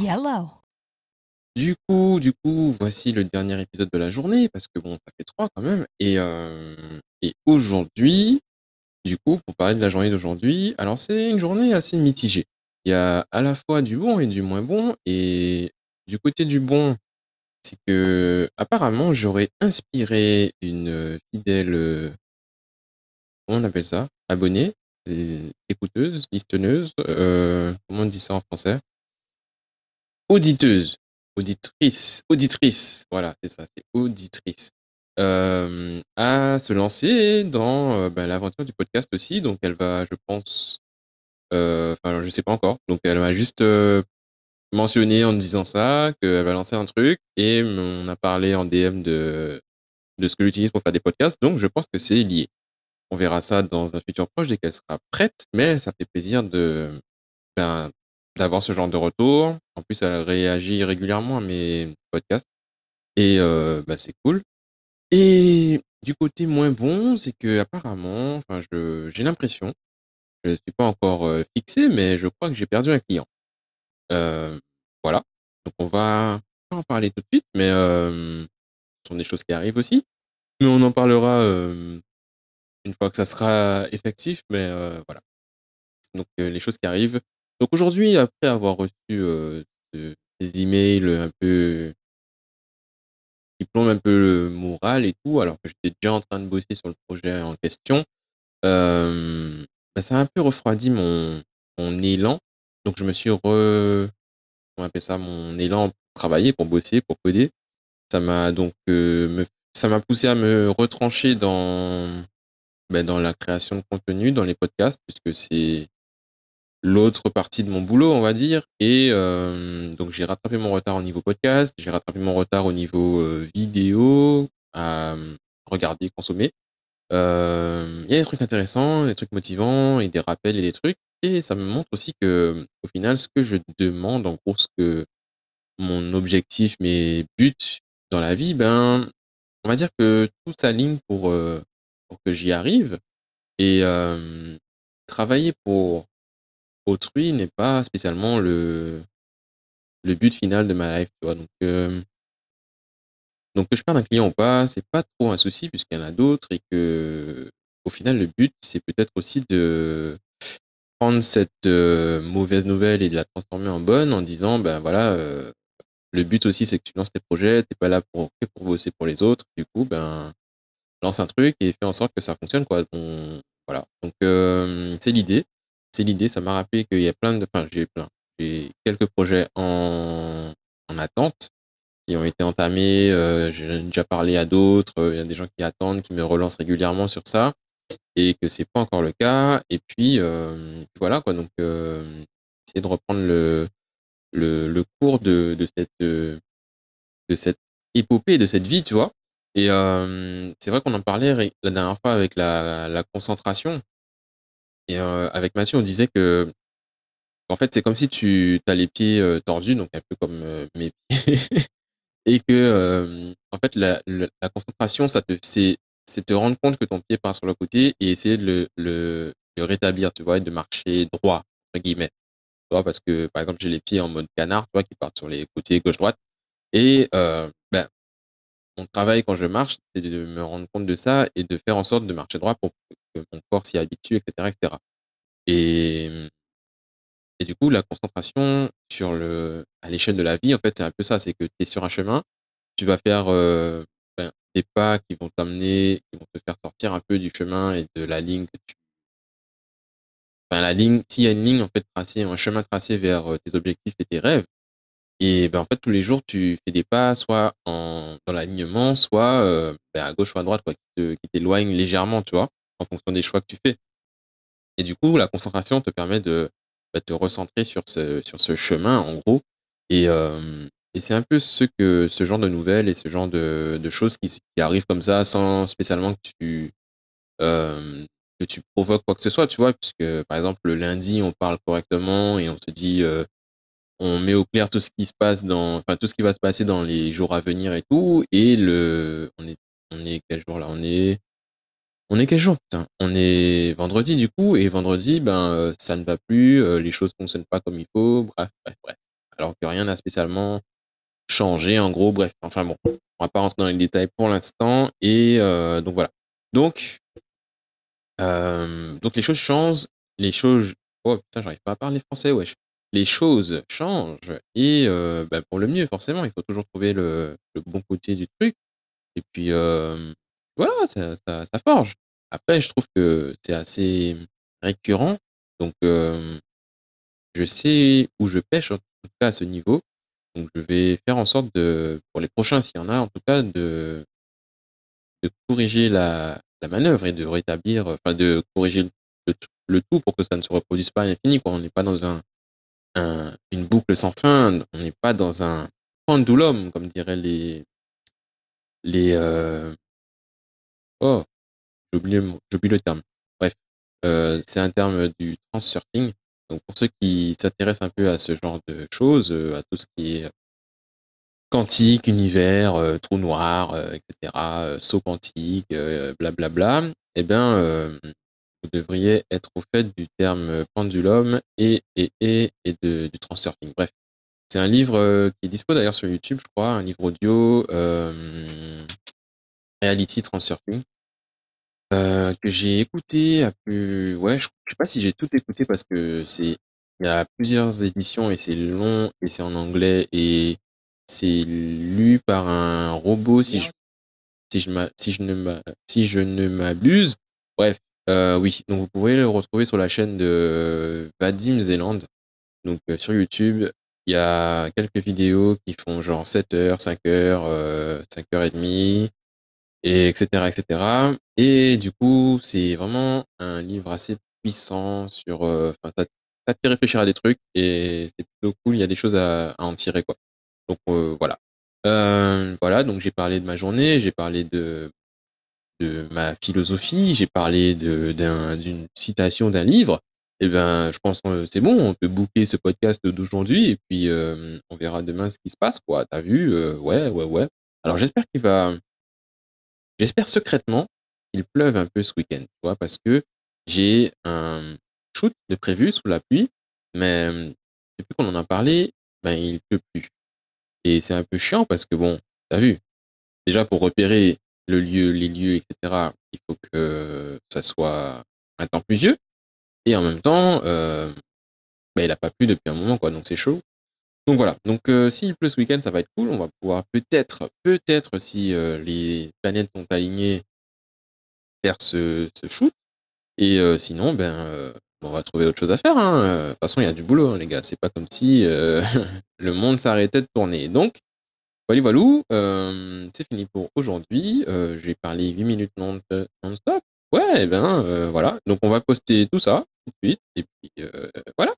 Yellow. Du coup du coup, voici le dernier épisode de la journée parce que bon, ça fait 3 quand même et hem et aujourd'hui, du coup, pour parler de la journée d'aujourd'hui, alors c'est une journée assez mitigée. Il y a à la fois du bon et du moins bon et du côté du bon, c'est qu'apparemment j'aurais inspiré une, fidèle, comment on appelle ça? Abonnée, écouteuse, listeneuse, heu, comment on dit ça en français? Auditeuse, auditrice, auditrice, voilà, c'est ça, c'est auditrice, hem, à se lancer dans, heu, bah, l'aventure du podcast aussi. Donc elle va, je pense, heu, enfin, je sais pas encore. Donc elle m'a juste, mentionné en disant ça, qu'elle va lancer un truc et on a parlé en DM de de ce que j'utilise pour faire des podcasts. Donc je pense que c'est lié. On verra ça dans un futur proche dès qu'elle sera prête, mais ça fait plaisir de, ben, d'avoir ce genre de retour. En plus, elle réagit régulièrement à mes podcasts et heu, bah, c'est cool et du côté moins bon, c'est qu'apparemment, enfin je j'ai l'impression, je suis pas encore, heu, fixé, mais je crois que j'ai perdu un client. Heu, voilà, donc on va pas en parler tout de suite, mais ce sont des choses qui arrivent aussi, mais on en parlera, une fois que ça sera effectif, mais voilà. Donc les choses qui arrivent. Donc aujourd'hui, après avoir reçu, des emails, un peu qui plombent un peu le moral et tout, alors que j'étais déjà en train de bosser sur le projet en question, bah, ça a un peu refroidi mon élan. Donc je me suis re on appelle ça? Mon élan pour travailler, pour bosser, pour coder. Ça m'a donc, ça m'a poussé à me retrancher dans, bah, dans la création de contenu, dans les podcasts, puisque c'est l'autre partie de mon boulot, on va dire. Et hem, donc j'ai rattrapé mon retard au niveau podcast, j'ai rattrapé mon retard au niveau, heu, vidéo, à, mmh, regarder, consommer. Hem, il y a des trucs intéressants, des trucs motivants et des rappels et des trucs. Et ça me montre aussi que, au final, ce que je demande, en gros, ce que mon objectif, mes buts dans la vie, ben, on va dire que tout s'aligne pour, heu, pour que j'y arrive. Et travailler pour autrui n'est pas spécialement le le but final de ma life? Donc hem donc que je perde un client ou pas, c'est pas trop un souci puisqu'il y en a d'autres et qu'au final, le but, c'est peut-être aussi de prendre cette, heu, mauvaise nouvelle et de la transformer en bonne en disant: «Ben, voilà, heu, le but aussi, c'est que tu lances tes projets, tu es pas là pour que pour bosser pour les autres. Du coup, ben, lance un truc et fais en sorte que ça fonctionne, quoi». Voilà, donc c'est l'idée c'est l'idée. Ça m'a rappelé qu'il y a plein de enfin, j'ai plein, j'ai quelques projets en en attente qui ont été entamés, heu, j'en ai déjà parlé à d'autres, heu, il y a des gens qui attendent, qui me relancent régulièrement sur ça et que c'est pas encore le cas et puis, hem, voilà, quoi, donc hem, essayer de reprendre le le le cours de de cette, de cette épopée, de cette vie, tu vois? Et c'est vrai qu'on en parlait la dernière fois avec la concentration et avec Mathieu, on disait qu'en fait, c'est comme si tu as les pieds, tordus, donc un peu comme, mes pieds et que, en fait, la concentration, ça te c'est te rendre compte que ton pied part sur le côté et essayer de le rétablir, tu vois? Et de marcher «droit» entre guillemets. Tu vois? Parce que, par exemple, j'ai les pieds en mode canard, tu vois? Qui partent sur les côtés gauche-droite et ben, mon travail quand je marche, c'est de me rendre compte de ça et de faire en sorte de marcher droit pour mon corps s'y habitue et cetera et mmh et du coup, la concentration sur le à l'échelle de la vie, en fait, c'est un peu ça, c'est que tu es sur un chemin, tu vas faire, heu, ben, des pas qui vont t'amener, qui vont te faire sortir un peu du chemin et de la ligne que tu enfin, la ligne s'il y a une ligne, en fait, tracée, un chemin tracé vers, heu, tes objectifs et tes rêves et ben, en fait, tous les jours, tu fais des pas soit en dans l'alignement, soit, heu, ben, à gauche ou à droite, quoi, qui t'éloignent légèrement, tu vois? En fonction des choix que tu fais et du coup, la concentration te permet de, bah, te recentrer sur ce sur ce chemin, en gros et hem et c'est un peu ce que ce genre de nouvelles et ce genre de de choses qui qui arrivent comme ça sans spécialement que tu, hem, que tu provoques quoi que ce soit, tu vois? Puisque, par exemple, le lundi, on parle correctement et on se dit, heu, on met au clair tout ce qui se passe dans enfin, tout ce qui va se passer dans les jours à venir et tout et le on est on est quel jour là? On est on est quel jour putain? On est vendredi, du coup et vendredi, ben, heu, ça ne va plus, heu, les choses fonctionnent pas comme il faut, bref, bref, bref. alors que rien n'a spécialement changé, en gros, bref, enfin bon, on va pas rentrer dans les détails pour l'instant et heu, donc voilà. Donc donc les choses changent, les choses oh putain, j'arrive pas à parler français, wesh. Les choses changent et bah, pour le mieux forcément, il faut toujours trouver le bon côté du truc et puis, voilà, ça ça ça forge. Après je trouve que c'est assez récurrent donc je sais où je pêche en tout cas à ce niveau, donc je vais faire en sorte de pour les prochains s'il y en a en tout cas de de corriger la la manœuvre et de rétablir, enfin de corriger le tout pour que ça ne se reproduise pas à l'infini quoi. On n'est pas dans un un une boucle sans fin, on n'est pas dans un pendulum comme diraient les les, heu oh, j'ai oublié oublié le terme. Bref, heu, c'est un terme du transurfing, donc pour ceux qui s'intéressent un peu à ce genre de choses, heu, à tout ce qui est quantique, univers, heu, trou noir, heu, et cetera, heu, saut quantique, blablabla ben, hem, vous devriez être au fait du terme pendulum et et et et de du transurfing. Bref, c'est un livre, qui est dispo d'ailleurs sur YouTube, je crois, un livre audio, Reality Transurfing heu, que j'ai écouté à plus ouais, je je sais pas si j'ai tout écouté parce que c'est il y a plusieurs éditions et c'est long et c'est en anglais et c'est lu par un robot si je si je m'a si je ne m'a si je ne m'abuse. Bref, heu, oui, donc vous pouvez le retrouver sur la chaîne de Vadim Zeland, donc heu, sur YouTube. Il y a quelques vidéos qui font genre 7 heures, 5 heures, heu, 5 heures et demie et cetera et du coup, c'est vraiment un livre assez puissant sur, enfin ça ça te fait réfléchir à des trucs et c'est plutôt cool, il y a des choses à en tirer quoi. Donc heu, voilà. Heu, voilà, donc j'ai parlé de ma journée, j'ai parlé de de ma philosophie, j'ai parlé de d'un d'une citation d'un livre et ben, je pense que c'est bon, on peut boucler ce podcast d'aujourd'hui et puis, hem, on verra demain ce qui se passe quoi. Tu as vu? Ouais, ouais, ouais. Alors j'espère qu'il va j'espère secrètement qu'il pleuve un peu ce week-end, tu? Parce que j'ai un shoot de prévu sous la pluie, mais hem, depuis qu'on en a parlé, ben, il pleut plus et c'est un peu chiant parce que bon, tu as vu? Déjà pour repérer le lieu, les lieux et cetera, il faut que ça soit un temps pluvieux et en même temps, heu, bah, il a pas plu depuis un moment quoi, donc c'est chaud. Donc voilà, donc heu, s'il pleut ce week-end, ça va être cool, on va pouvoir peut-être peut-être si, heu, les planètes sont alignées faire ce shoot et heu, sinon, ben, heu, on va trouver autre chose à faire, hein, de toute façon, il y a du boulot, hein, les gars. C'est pas comme si, le monde s'arrêtait de tourner. Donc, voilou, hem, c'est fini pour aujourd'hui. J'ai parlé 8 minutes non-stop. Ouais et ben, heu, voilà, donc on va poster tout ça tout de suite et puis, voilà.